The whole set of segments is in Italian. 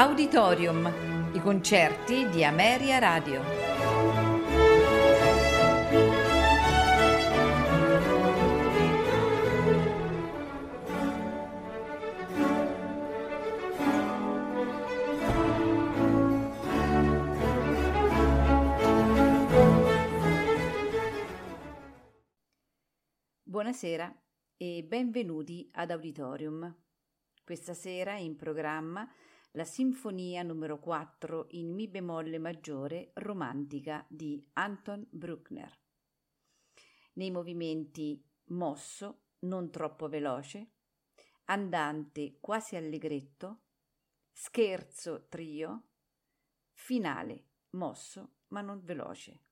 Auditorium, i concerti di Ameria Radio. Buonasera e benvenuti ad Auditorium. Questa sera in programma la Sinfonia numero 4 in Mi bemolle maggiore romantica di Anton Bruckner. Nei movimenti mosso, non troppo veloce, andante quasi allegretto, scherzo trio, finale mosso ma non veloce.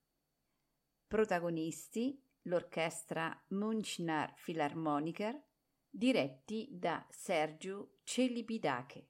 Protagonisti l'orchestra Münchner Philharmoniker diretti da Sergiu Celibidache.